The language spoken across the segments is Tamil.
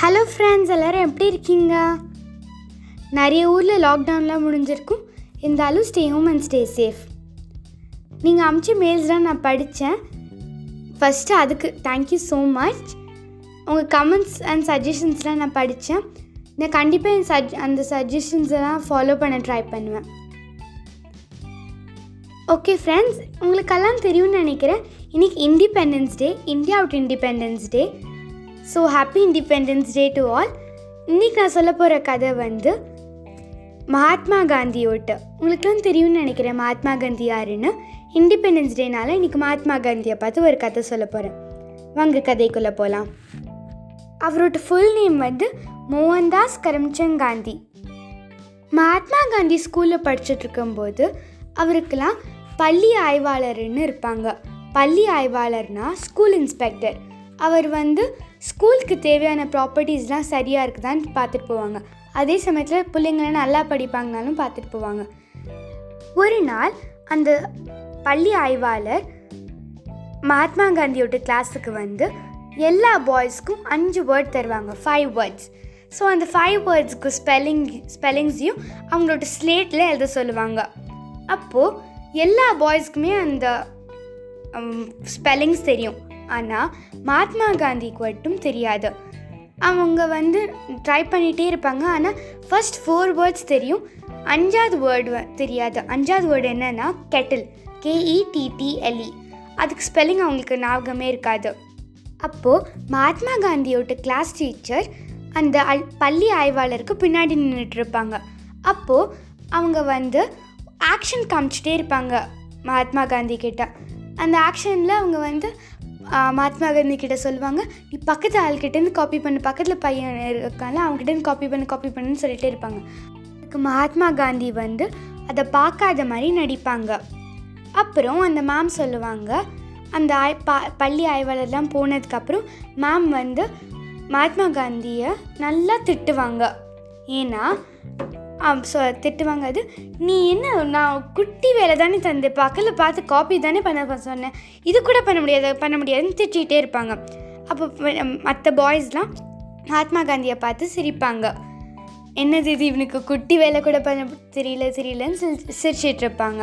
ஹலோ ஃப்ரெண்ட்ஸ் எல்லோரும் எப்படி இருக்கீங்க? நிறைய ஊரில் லாக்டவுன்லாம் முடிஞ்சிருக்கும். இருந்தாலும் stay home and stay safe நீங்கள் அமிச்ச மெயில்ஸ்லாம் நான் படித்தேன் ஃபஸ்ட்டு அதுக்கு தேங்க்யூ ஸோ மச் உங்கள் கமெண்ட்ஸ் அண்ட் சஜஷன்ஸ்லாம் நான் படித்தேன் நான் கண்டிப்பாக என் சஜ் அந்த சஜஷன்ஸெல்லாம் ஃபாலோ பண்ண ட்ரை பண்ணுவேன். ஓகே ஃப்ரெண்ட்ஸ் உங்களுக்கெல்லாம் தெரியும்னு நினைக்கிறேன். இன்றைக்கி independence day India out independence day so happy independence day to all இன்றைக்கி நான் சொல்ல போகிற கதை வந்து மகாத்மா காந்தியோட்டு. உங்களுக்குலாம் தெரியும்னு நினைக்கிறேன் மகாத்மா காந்தி யாருன்னு. இண்டிபெண்டன்ஸ் டேனால இன்றைக்கி மகாத்மா காந்தியை பார்த்து ஒரு கதை சொல்ல போகிறேன் வாங்க கதைக்குள்ளே போகலாம் அவரோட ஃபுல் நேம் வந்து மோகன்தாஸ் கரம்சந்த் காந்தி மகாத்மா காந்தி ஸ்கூலில் படிச்சுட்டு இருக்கும்போது அவருக்கெல்லாம் பள்ளி ஆய்வாளர்னு இருப்பாங்க. பள்ளி ஆய்வாளர்னா ஸ்கூல் இன்ஸ்பெக்டர் அவர் வந்து ஸ்கூலுக்கு தேவையான ப்ராப்பர்ட்டிஸ்லாம் சரியாக இருக்குதான்னு பார்த்துட்டு போவாங்க. அதே சமயத்தில் பிள்ளைங்களை நல்லா படிப்பாங்கனாலும் பார்த்துட்டு போவாங்க. ஒரு நாள் அந்த பள்ளி ஆய்வாளர் மகாத்மா காந்தியோட கிளாஸுக்கு வந்து எல்லா பாய்ஸ்க்கும் அஞ்சு வேர்ட் தருவாங்க ஃபைவ் வேர்ட்ஸ் ஸோ அந்த ஃபைவ் வேர்ட்ஸ்க்கு ஸ்பெல்லிங் ஸ்பெல்லிங்ஸையும் அவங்களோட ஸ்லேட்டில் எழுத சொல்லுவாங்க. அப்போது எல்லா பாய்ஸ்க்குமே அந்த ஸ்பெல்லிங்ஸ் தெரியும். ஆனால் மகாத்மா காந்திக்கு மட்டும் தெரியாது. அவங்க வந்து ட்ரை பண்ணிகிட்டே இருப்பாங்க. ஆனால் ஃபஸ்ட் ஃபோர் வேர்ட்ஸ் தெரியும். அஞ்சாவது வேர்டு தெரியாது. அஞ்சாவது வேர்டு என்னன்னா கெட்டில் கேஇடிடிஎல்இ அதுக்கு ஸ்பெல்லிங் அவங்களுக்கு ஞாபகமே இருக்காது. அப்போது மகாத்மா காந்தியோட கிளாஸ் டீச்சர் அந்த அல் பள்ளி ஆய்வாளருக்கு பின்னாடி நின்றுட்டு இருப்பாங்க அப்போது அவங்க வந்து ஆக்ஷன் காமிச்சிட்டே இருப்பாங்க மகாத்மா காந்தி கிட்ட. அந்த ஆக்ஷனில் அவங்க வந்து மகாத்மா காந்தி கிட்ட சொல்லுவாங்க நீ பக்கத்து ஆள்கிட்டேருந்து காப்பி பண்ணு பக்கத்தில் பையன் இருக்கான்ல அவங்ககிட்டேருந்து காப்பி பண்ணு காப்பி பண்ணுன்னு சொல்லிட்டே இருப்பாங்க. அதுக்கு மகாத்மா காந்தி வந்து அதை பார்க்காத மாதிரி நடிப்பாங்க. அப்புறம் அந்த மேம் சொல்லுவாங்க அந்த ஆய் பா பள்ளி ஆய்வாளர்லாம் போனதுக்கப்புறம் மேம் வந்து மகாத்மா காந்தியை நல்லா திட்டுவாங்க. ஏன்னா ஸோ திட்டுவாங்க அது. நீ என்ன நான் குட்டி வேலை தானே தந்து பக்கத்தில் பார்த்து காப்பி தானே பண்ண சொன்னேன். இது கூட பண்ண முடியாது பண்ண முடியாதுன்னு திட்டிகிட்டே இருப்பாங்க. அப்போ மற்ற பாய்ஸ்லாம் மகாத்மா காந்தியை பார்த்து சிரிப்பாங்க. என்னது இது இவனுக்கு குட்டி வேலை கூட பண்ண தெரியல தெரியலன்னு சிரி சிரிச்சிட்டு இருப்பாங்க.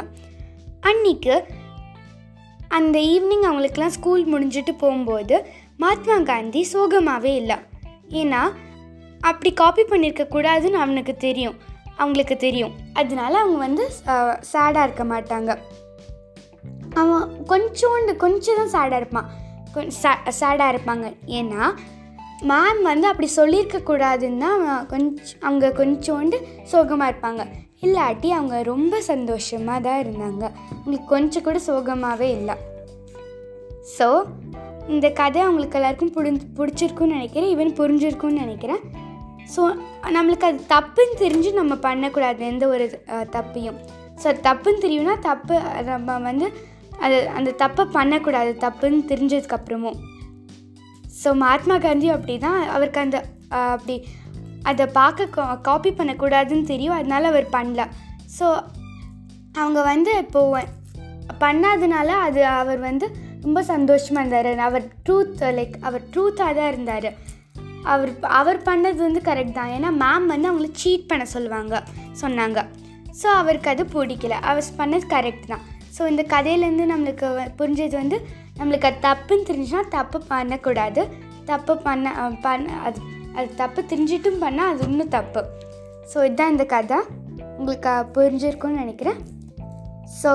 அன்னைக்கு அந்த ஈவினிங் அவங்களுக்குலாம் ஸ்கூல் முடிஞ்சிட்டு போகும்போது மகாத்மா காந்தி சோகமாகவே இல்லை. ஏன்னா அப்படி காப்பி பண்ணியிருக்க கூடாதுன்னு அவனுக்கு தெரியும். அவங்களுக்கு தெரியும். அதனால அவங்க வந்து சேடாக இருக்க மாட்டாங்க. அவன் கொஞ்சோண்டு கொஞ்சம் தான் சேடாக இருப்பான் சேடாக இருப்பாங்க. ஏன்னா மேம் வந்து அப்படி சொல்லியிருக்க கூடாதுன்னு தான் கொஞ்சம் அவங்க கொஞ்சோண்டு சோகமாக இருப்பாங்க. இல்லாட்டி அவங்க ரொம்ப சந்தோஷமாக தான் இருந்தாங்க. அவங்களுக்கு கொஞ்சம் கூட சோகமாகவே இல்லை. ஸோ இந்த கதை அவங்களுக்கு எல்லாருக்கும் புரிஞ்சு பிடிச்சிருக்குன்னு நினைக்கிறேன். ஈவன் புரிஞ்சிருக்குன்னு நினைக்கிறேன். ஸோ நம்மளுக்கு அது தப்புன்னு தெரிஞ்சு நம்ம பண்ணக்கூடாது எந்த ஒரு தப்பையும். ஸோ தப்புன்னு தெரியும்னா தப்பு நம்ம வந்து அது அந்த தப்பை பண்ணக்கூடாது தப்புன்னு தெரிஞ்சதுக்கப்புறமும். ஸோ மகாத்மா காந்தி அப்படி தான் அவருக்கு அந்த அப்படி அதை பார்க்க காப்பி பண்ணக்கூடாதுன்னு தெரியும் அதனால அவர் பண்ணல. ஸோ அவங்க வந்து இப்போது பண்ணாதனால அது அவர் வந்து ரொம்ப சந்தோஷமாக இருந்தார். அவர் ட்ரூத் லைக் அவர் ட்ரூத்தாக தான் இருந்தார். அவர் அவர் பண்ணது வந்து கரெக்ட் தான். ஏன்னா மேம் வந்து அவங்கள சீட் பண்ண சொல்லுவாங்க சொன்னாங்க. ஸோ அவருக்கு அது பிடிக்கல. அவர் பண்ணது கரெக்ட் தான். ஸோ இந்த கதையிலேருந்து நம்மளுக்கு புரிஞ்சது வந்து நம்மளுக்கு அது தப்புன்னு தெரிஞ்சுன்னா தப்பு பண்ணக்கூடாது. தப்பு பண்ண பண்ண அது அது தப்பு தெரிஞ்சிட்டும் பண்ணால் அது இன்னும் தப்பு. ஸோ இதுதான் இந்த கதை. உங்களுக்கு புரிஞ்சிருக்கும்னு நினைக்கிறேன். ஸோ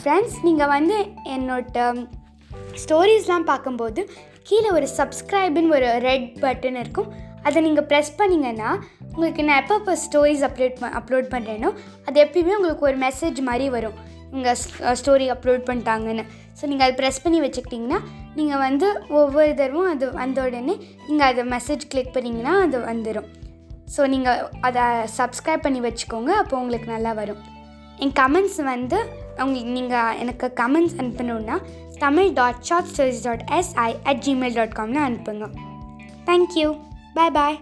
ஃப்ரெண்ட்ஸ் நீங்கள் வந்து என்னோட ஸ்டோரிஸ்லாம் பார்க்கும்போது கீழே ஒரு சப்ஸ்கிரைபுன்னு ஒரு ரெட் பட்டன் இருக்கும். அதை நீங்கள் ப்ரெஸ் பண்ணிங்கன்னா உங்களுக்கு நான் எப்போ இப்போ ஸ்டோரிஸ் அப்லோட் ப அப்லோட் பண்ணுறேனோ அது எப்பயுமே உங்களுக்கு ஒரு மெசேஜ் மாதிரி வரும். உங்கள் ஸ்டோரி அப்லோட் பண்ணிட்டாங்கன்னு. ஸோ நீங்கள் அதை ப்ரெஸ் பண்ணி வச்சுக்கிட்டிங்கன்னா நீங்கள் வந்து ஒவ்வொரு தடவும் அது வந்த உடனே நீங்கள் அதை மெசேஜ் கிளிக் பண்ணிங்கன்னா அது வந்துடும் ஸோ நீங்கள் அதை சப்ஸ்கிரைப் பண்ணி வச்சுக்கோங்க அப்போ உங்களுக்கு நல்லா வரும். என் கமெண்ட்ஸ் வந்து உங்களுக்கு நீங்கள் எனக்கு comments அனுப்பணுன்னா Tamil dot short stories dot SI at Gmail dot காம்னு அனுப்புங்க. தேங்க்யூ பாய் பாய்